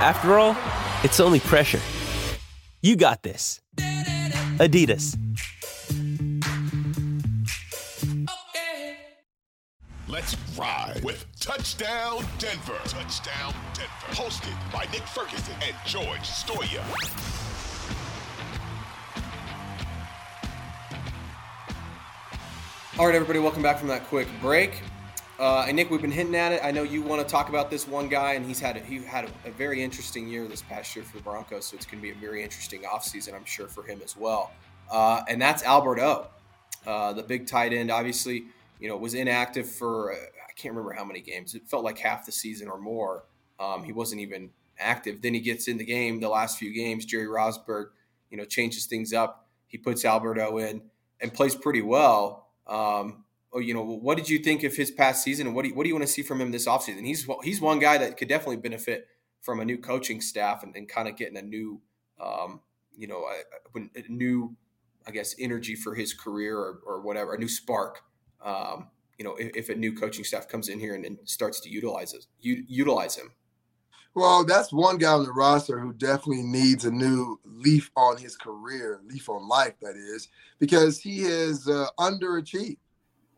After all, it's only pressure. You got this. Adidas. Let's ride with Touchdown Denver. Touchdown Denver. Hosted by Nick Ferguson and George Stoia. All right, everybody, welcome back from that quick break. Uh, and Nick, we've been hinting at it. I know you want to talk about this one guy, and he's had a, he had a, a very interesting year this past year for the Broncos, so it's going to be a very interesting offseason, I'm sure, for him as well. Uh, and that's Albert O, uh, the big tight end. Obviously, you know, was inactive for I can't remember how many games. It felt like half the season or more. Um, he wasn't even active. Then he gets in the game the last few games. Jerry Rosburg, you know, changes things up. He puts Albert O in and plays pretty well. Um, you know, what did you think of his past season, and what do you, what do you want to see from him this offseason? He's he's one guy that could definitely benefit from a new coaching staff and, and kind of getting a new, um, you know, a, a, new, I guess, energy for his career or, or whatever, a new spark. Um, you know, if, if, a new coaching staff comes in here and, and starts to utilize it, u- utilize him. Well, that's one guy on the roster who definitely needs a new leaf on his career, leaf on life, that is, because he is uh, underachieved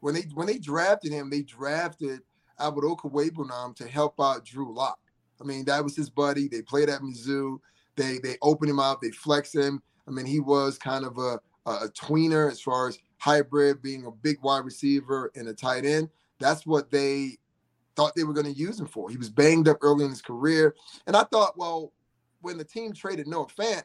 when they when they drafted him, they drafted Albert Okwuegbunam to help out Drew Lock. I mean, that was his buddy. They played at Mizzou. They they opened him up. They flex him. I mean, he was kind of a, a tweener as far as hybrid, being a big wide receiver and a tight end. That's what they thought they were going to use him for. He was banged up early in his career, and I thought, well, when the team traded Noah Fant,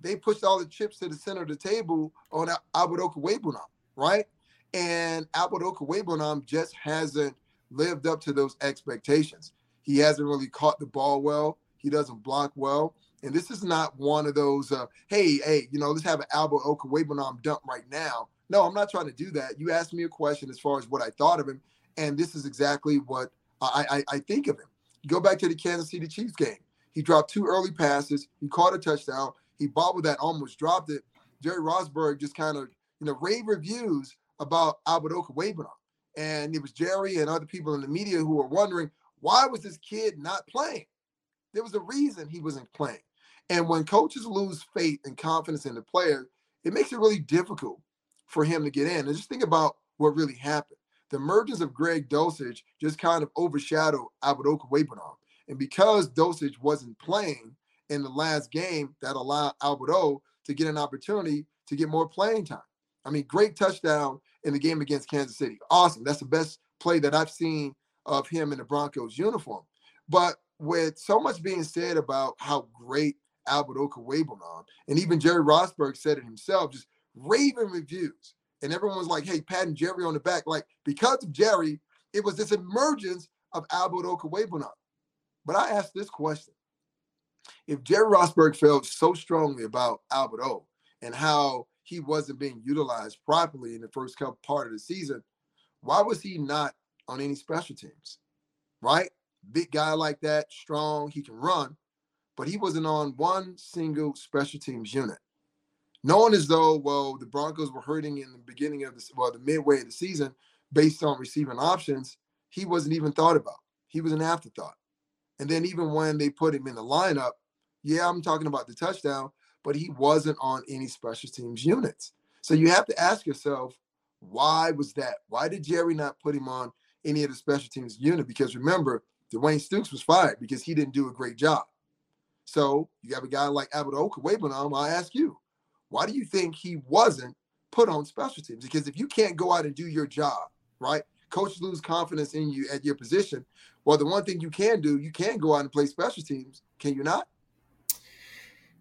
they pushed all the chips to the center of the table on Albert Okwuegbunam, right? And Albert Okwuegbunam just hasn't lived up to those expectations. He hasn't really caught the ball well. He doesn't block well. And this is not one of those, uh, hey, hey, you know, let's have an Albert Okwuegbunam dump right now. No, I'm not trying to do that. You asked me a question as far as what I thought of him, and this is exactly what I, I, I think of him. Go back to the Kansas City Chiefs game. He dropped two early passes. He caught a touchdown. He bobbled that, almost dropped it. Jerry Rosburg just kind of, you know, rave reviews about Albert Okwuegbunam. And it was Jerry and other people in the media who were wondering why was this kid not playing? There was a reason he wasn't playing. And when coaches lose faith and confidence in the player, it makes it really difficult for him to get in. And just think about what really happened. The emergence of Greg Dulcich just kind of overshadowed Albert Okwuegbunam. And because Dosage wasn't playing in the last game, that allowed Albert O to get an opportunity to get more playing time. I mean, great touchdown in the game against Kansas City. Awesome. That's the best play that I've seen of him in the Broncos uniform. But with so much being said about how great Albert Okwuegbunam, and even Jerry Rosburg said it himself, just raving reviews. And everyone was like, hey, patting Jerry on the back. Like, because of Jerry, it was this emergence of Albert Okwuegbunam. But I asked this question. If Jerry Rosburg felt so strongly about Albert O and how he wasn't being utilized properly in the first couple part of the season, why was he not on any special teams? Right? Big guy like that, strong, he can run, but he wasn't on one single special teams unit. Knowing as though, well, the Broncos were hurting in the beginning of the well, the midway of the season based on receiving options, he wasn't even thought about. He was an afterthought. And then even when they put him in the lineup, yeah, I'm talking about the touchdown, but he wasn't on any special teams units. So you have to ask yourself, why was that? Why did Jerry not put him on any of the special teams unit? Because remember, Dwayne Stukes was fired because he didn't do a great job. So you have a guy like Albert Okwuegbunam. I ask you, why do you think he wasn't put on special teams? Because if you can't go out and do your job, right? Coach lose confidence in you at your position. Well, the one thing you can do, you can go out and play special teams. Can you not?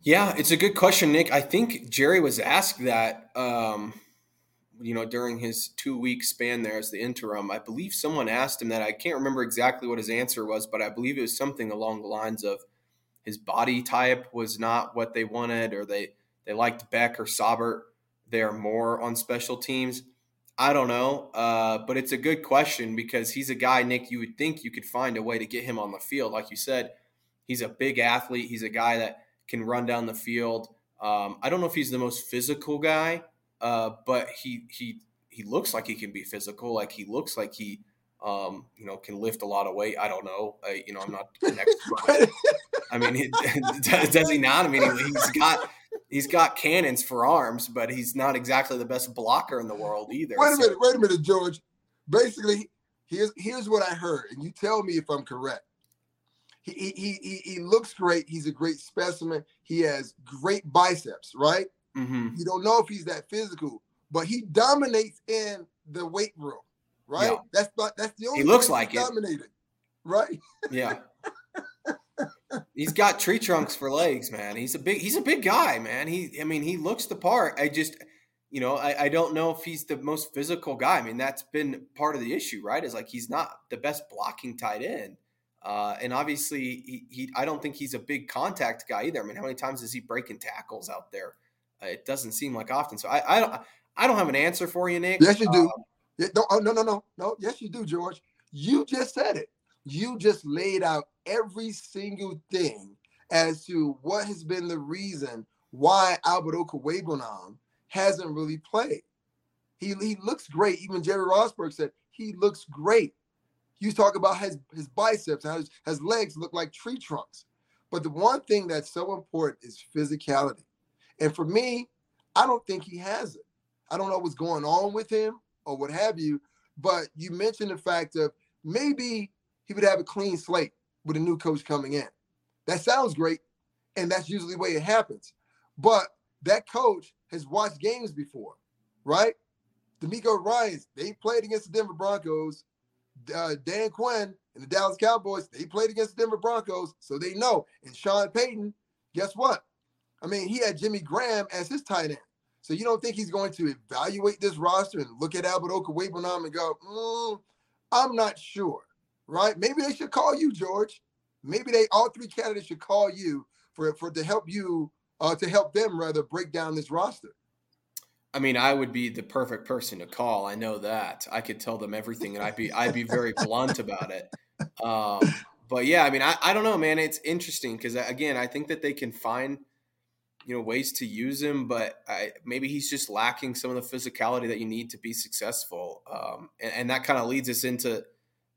Yeah, it's a good question, Nick. I think Jerry was asked that, um, you know, during his two week span there as the interim. I believe someone asked him that. I can't remember exactly what his answer was, but I believe it was something along the lines of, his body type was not what they wanted, or they they liked Beck or Saubert there more on special teams. I don't know, uh, but it's a good question because he's a guy, Nick. You would think you could find a way to get him on the field, like you said. He's a big athlete. He's a guy that can run down the field. Um, I don't know if he's the most physical guy, uh, but he he he looks like he can be physical. Like he looks like he um, you know can lift a lot of weight. I don't know. I, you know, I'm not an expert. I mean, he, does he not? I mean, he's got he's got cannons for arms, but he's not exactly the best blocker in the world either. Wait a so. minute, wait a minute, George. Basically, here's here's what I heard, and you tell me if I'm correct. He he he, he looks great. He's a great specimen. He has great biceps, right? Mm-hmm. You don't know if he's that physical, but he dominates in the weight room, right? Yeah. That's that's the only. He looks like it. dominated, right? Yeah. he's got tree trunks for legs, man. He's a big he's a big guy, man. He I mean he looks the part. I just you know, I, I don't know if he's the most physical guy. I mean, that's been part of the issue, right? Is like he's not the best blocking tight end. Uh, and obviously, he, he, I don't think he's a big contact guy either. I mean, how many times is he breaking tackles out there? Uh, it doesn't seem like often. So I, I don't, I don't have an answer for you, Nick. Yes, you do. Um, yeah, no, oh, no, no, no, no. Yes, you do, George. You just said it. You just laid out every single thing as to what has been the reason why Albert Okwuegbunam hasn't really played. He, he looks great. Even Jerry Rosburg said he looks great. You talk about his, his biceps and his, his legs look like tree trunks. But the one thing that's so important is physicality. And for me, I don't think he has it. I don't know what's going on with him or what have you. But you mentioned the fact of maybe he would have a clean slate with a new coach coming in. That sounds great. And that's usually the way it happens. But that coach has watched games before, right? DeMeco Ryans, they played against the Denver Broncos. Uh, Dan Quinn and the Dallas Cowboys, they played against the Denver Broncos, so they know. And Sean Payton, guess what? I mean, he had Jimmy Graham as his tight end. So you don't think he's going to evaluate this roster and look at Albert Okwuegbunam and go, mm, I'm not sure, right? Maybe they should call you, George. Maybe they all three candidates should call you for for to help you uh, to help them rather break down this roster. I mean, I would be the perfect person to call. I know that. I could tell them everything, and I'd be I'd be very blunt about it. Um, but yeah, I mean, I, I don't know, man. It's interesting because again, I think that they can find you know ways to use him, but I, maybe he's just lacking some of the physicality that you need to be successful. Um, and, and, that kind of leads us into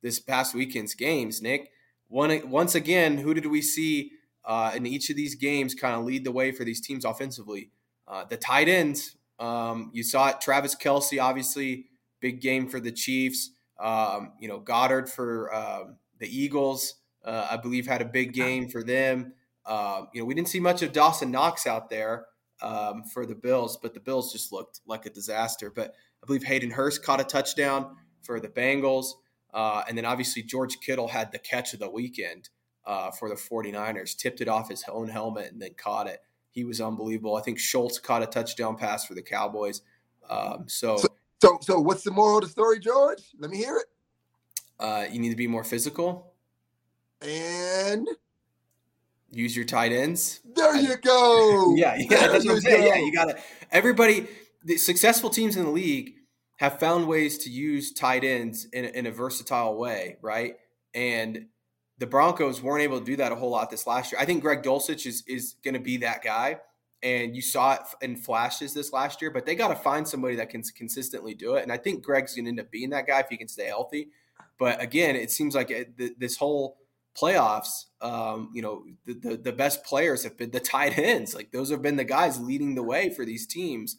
this past weekend's games. Nick, one once again, who did we see uh, in each of these games kind of lead the way for these teams offensively? Uh, the tight ends. Um, you saw it. Travis Kelce, obviously, big game for the Chiefs. Um, you know, Goedert for um, the Eagles, uh, I believe, had a big game for them. Um, you know, we didn't see much of Dawson Knox out there um, for the Bills, but the Bills just looked like a disaster. But I believe Hayden Hurst caught a touchdown for the Bengals. Uh, and then obviously George Kittle had the catch of the weekend uh, for the 49ers, tipped it off his own helmet and then caught it. He was unbelievable. I think Schultz caught a touchdown pass for the Cowboys. Um, so, so, so, so, what's the moral of the story, George? Let me hear it. Uh, you need to be more physical. And use your tight ends. There you go. yeah, yeah, that's what I'm saying. Go. Yeah, you got to. Everybody, the successful teams in the league have found ways to use tight ends in, in a versatile way, right? And the Broncos weren't able to do that a whole lot this last year. I think Greg Dulcich is is going to be that guy, and you saw it in flashes this last year. But they got to find somebody that can consistently do it, and I think Greg's going to end up being that guy if he can stay healthy. But again, it seems like it, this whole playoffs, um, you know, the, the, the best players have been the tight ends. Like those have been the guys leading the way for these teams.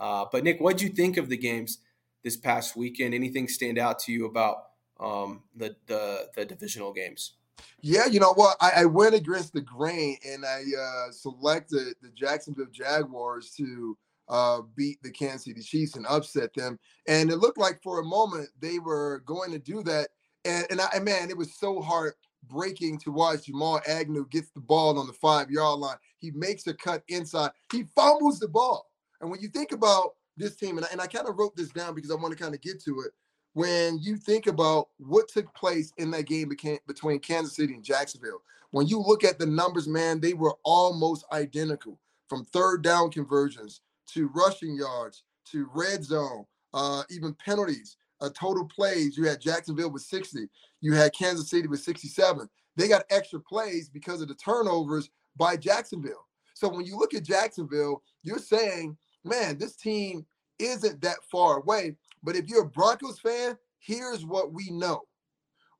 Uh, but Nick, what do you think of the games this past weekend? Anything stand out to you about um, the, the the divisional games? Yeah, you know what? I, I went against the grain and I uh, selected the Jacksonville Jaguars to uh, beat the Kansas City Chiefs and upset them. And it looked like for a moment they were going to do that. And, and I, man, it was so heartbreaking to watch Jamal Agnew gets the ball on the five yard line. He makes a cut inside. He fumbles the ball. And when you think about this team, and I, and I kind of wrote this down because I want to kind of get to it. When you think about what took place in that game between Kansas City and Jacksonville, when you look at the numbers, man, they were almost identical from third down conversions to rushing yards to red zone, uh, even penalties, uh, total plays. You had Jacksonville with 60, you had Kansas City with 67. They got extra plays because of the turnovers by Jacksonville. So when you look at Jacksonville, you're saying, man, this team isn't that far away. But if you're a Broncos fan, here's what we know.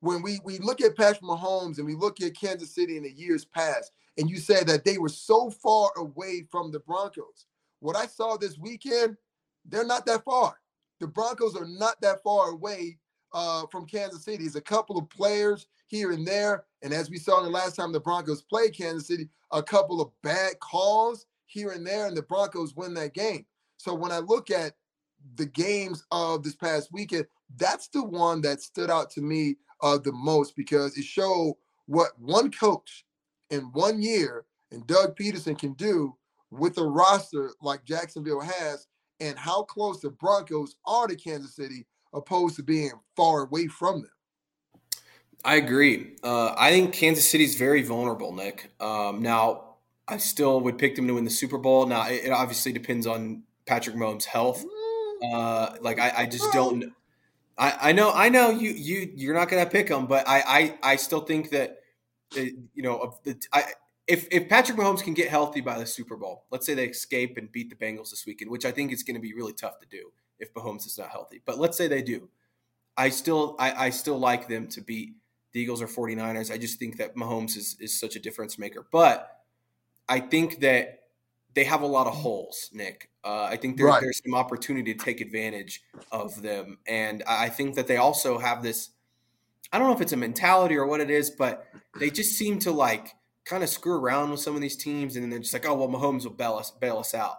When we, we look at Patrick Mahomes and we look at Kansas City in the years past, and you said that they were so far away from the Broncos. What I saw this weekend, they're not that far. The Broncos are not that far away uh, from Kansas City. It's a couple of players here and there. And as we saw in the last time the Broncos played Kansas City, a couple of bad calls here and there, and the Broncos win that game. So when I look at the games of this past weekend, that's the one that stood out to me uh, the most because it showed what one coach in one year and Doug Pederson can do with a roster like Jacksonville has and how close the Broncos are to Kansas City opposed to being far away from them. I agree. Uh, I think Kansas City is very vulnerable, Nick. Um, now, I still would pick them to win the Super Bowl. Now, it, obviously depends on Patrick Mahomes' health. Uh, like I, I just don't. I, I know I know you you you're not gonna pick them, but I I, I still think that uh, you know of the I if if Patrick Mahomes can get healthy by the Super Bowl, let's say they escape and beat the Bengals this weekend, which I think is going to be really tough to do if Mahomes is not healthy. But let's say they do. I still I, I still like them to beat the Eagles or 49ers. I just think that Mahomes is is such a difference maker. But I think that they have a lot of holes, Nick. Uh, I think there, right. there's some opportunity to take advantage of them, and I think that they also have this. I don't know if it's a mentality or what it is, but they just seem to like kind of screw around with some of these teams, and then they're just like, "Oh well, Mahomes will bail us bail us out."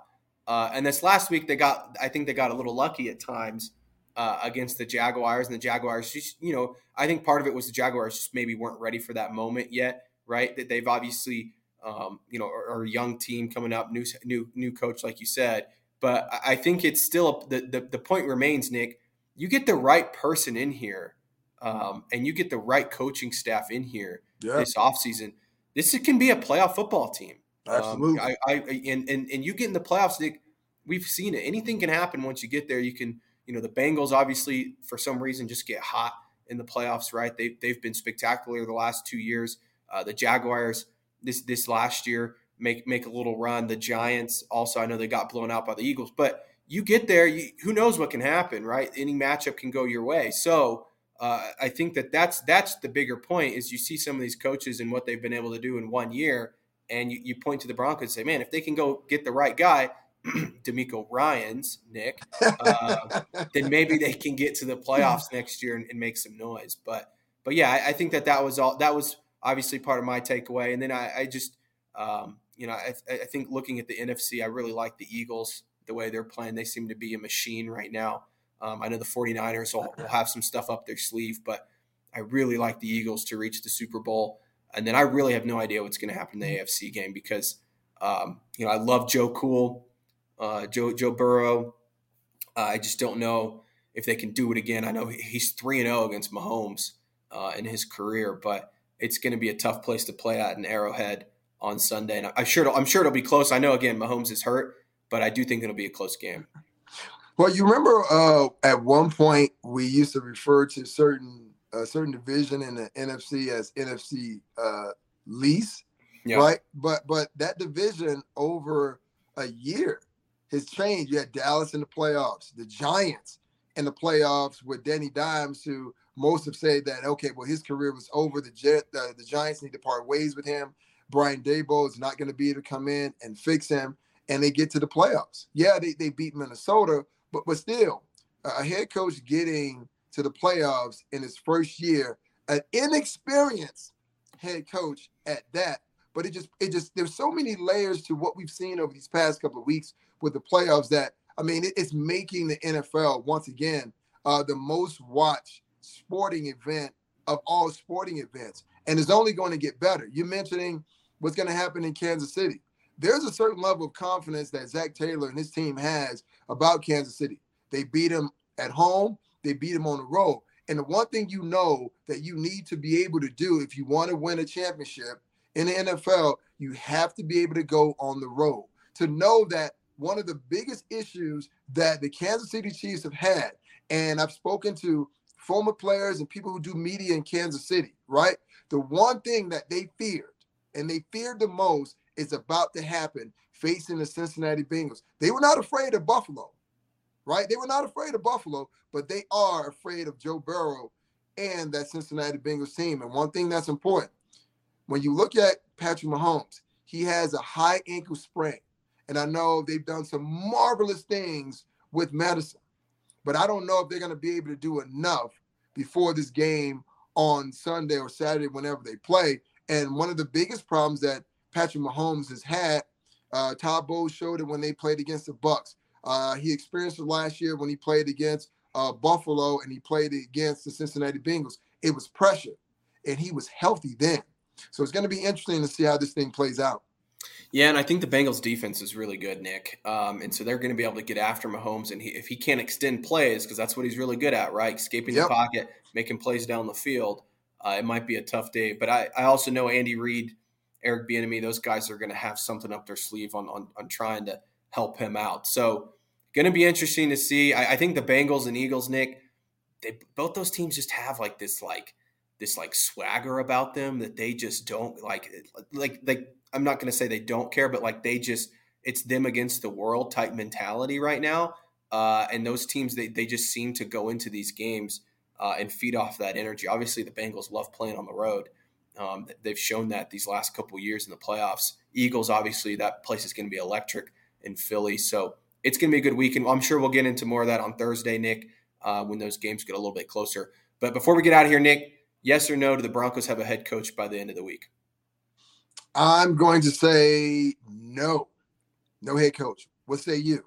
Uh, and this last week, they got I think they got a little lucky at times uh, against the Jaguars, and the Jaguars just you know I think part of it was the Jaguars just maybe weren't ready for that moment yet, right? That they've obviously um, you know, or, or, a young team coming up, new new new coach, like you said. But I think it's still the the, the point remains, Nick. You get the right person in here, um, and you get the right coaching staff in here yeah. this offseason. This can be a playoff football team. Um, Absolutely. Um, I, I and, and and you get in the playoffs, Nick. We've seen it. Anything can happen once you get there. You can, you know, the Bengals obviously for some reason just get hot in the playoffs, right? They they've been spectacular the last two years. Uh, the Jaguars this this last year make make a little run. The Giants also, I know they got blown out by the Eagles, but you get there, you, who knows what can happen, right? Any matchup can go your way. So uh, I think that that's that's the bigger point is you see some of these coaches and what they've been able to do in one year, and you, you point to the Broncos and say, man, if they can go get the right guy. DeMeco Ryans, Nick, uh, then maybe they can get to the playoffs next year and, and make some noise. But, but yeah, I, I, think that that was all. That was obviously part of my takeaway. And then I, I just, um, you know, I, I, think looking at the NFC, I really like the Eagles, the way they're playing. They seem to be a machine right now. Um, I know the 49ers will, will, have some stuff up their sleeve, but I really like the Eagles to reach the Super Bowl. And then I really have no idea what's going to happen in the AFC game because, um, you know, I love Joe Cool, uh, Joe, Joe Burrow. Uh, I just don't know if they can do it again. I know he's 3 and 0 against Mahomes uh, in his career, but it's going to be a tough place to play at in Arrowhead on Sunday. And I'm sure I'm sure it'll be close. I know again Mahomes is hurt, but I do think it'll be a close game. Well, you remember uh, at one point we used to refer to certain a certain division in the NFC as NFC uh, lease, yeah. right? But but that division over a year has changed. You had Dallas in the playoffs, the Giants in the playoffs with Danny Dimes, who most have said that okay, well his career was over. The Jet, uh, the Giants need to part ways with him. Brian Daboll is not going to be able to come in and fix him, and they get to the playoffs. Yeah, they, they beat Minnesota, but but still, a head coach getting to the playoffs in his first year, an inexperienced head coach at that. But it just it just there's so many layers to what we've seen over these past couple of weeks with the playoffs that I mean it, it's making the NFL once again uh, the most watched sporting event of all sporting events, and it's only going to get better. You're mentioning what's going to happen in Kansas City. There's a certain level of confidence that Zac Taylor and his team has about Kansas City. They beat him at home, they beat him on the road. And the one thing you know that you need to be able to do if you want to win a championship in the NFL, you have to be able to go on the road. To know that one of the biggest issues that the Kansas City Chiefs have had, and I've spoken to former players and people who do media in Kansas City, right? The one thing that they feared and they feared the most is about to happen facing the Cincinnati Bengals. They were not afraid of Buffalo, right? They were not afraid of Buffalo, but they are afraid of Joe Burrow and that Cincinnati Bengals team. And one thing that's important when you look at Patrick Mahomes, he has a high ankle sprain. And I know they've done some marvelous things with medicine, but I don't know if they're going to be able to do enough before this game on Sunday or Saturday, whenever they play. And one of the biggest problems that Patrick Mahomes has had, uh, Todd Bowles showed it when they played against the Bucs. Uh, he experienced it last year when he played against uh, Buffalo and he played against the Cincinnati Bengals. It was pressure, and he was healthy then. So it's going to be interesting to see how this thing plays out. Yeah, and I think the Bengals defense is really good, Nick. Um, and so they're going to be able to get after Mahomes, and he, if he can't extend plays, because that's what he's really good at, right? Escaping yep. the pocket, making plays down the field. Uh, it might be a tough day, but I, I also know Andy Reid, Eric Bieniemy, those guys are going to have something up their sleeve on, on on trying to help him out. So, going to be interesting to see. I, I think the Bengals and Eagles, Nick, they both those teams just have like this like this like swagger about them that they just don't like like like I'm not going to say they don't care, but like they just it's them against the world type mentality right now. Uh, and those teams they they just seem to go into these games uh, and feed off that energy. Obviously, the Bengals love playing on the road. Um, they've shown that these last couple years in the playoffs. Eagles, obviously, that place is going to be electric in Philly. So it's going to be a good weekend. I'm sure we'll get into more of that on Thursday, Nick, uh, when those games get a little bit closer. But before we get out of here, Nick, yes or no, do the Broncos have a head coach by the end of the week? I'm going to say no. No head coach. What say you?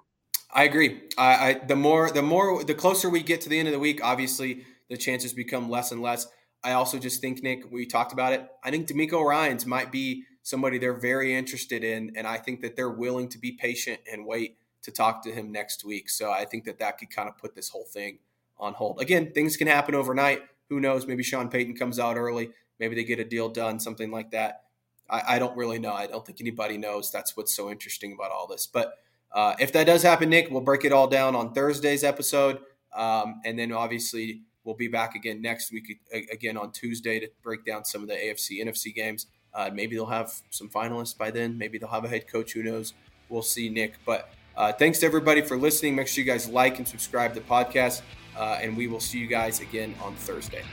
I agree. I, I the more the more the closer we get to the end of the week, obviously the chances become less and less. I also just think, Nick, we talked about it. I think DeMeco Ryans might be somebody they're very interested in, and I think that they're willing to be patient and wait to talk to him next week. So I think that that could kind of put this whole thing on hold. Again, things can happen overnight. Who knows? Maybe Sean Payton comes out early. Maybe they get a deal done, something like that. I, I don't really know. I don't think anybody knows. That's what's so interesting about all this. But uh, if that does happen, Nick, we'll break it all down on Thursday's episode. Um, and then obviously we'll be back again next week, again on Tuesday, to break down some of the AFC, NFC games. Uh, maybe they'll have some finalists by then. Maybe they'll have a head coach. Who knows? We'll see, Nick. But uh, thanks to everybody for listening. Make sure you guys like and subscribe to the podcast. Uh, and we will see you guys again on Thursday.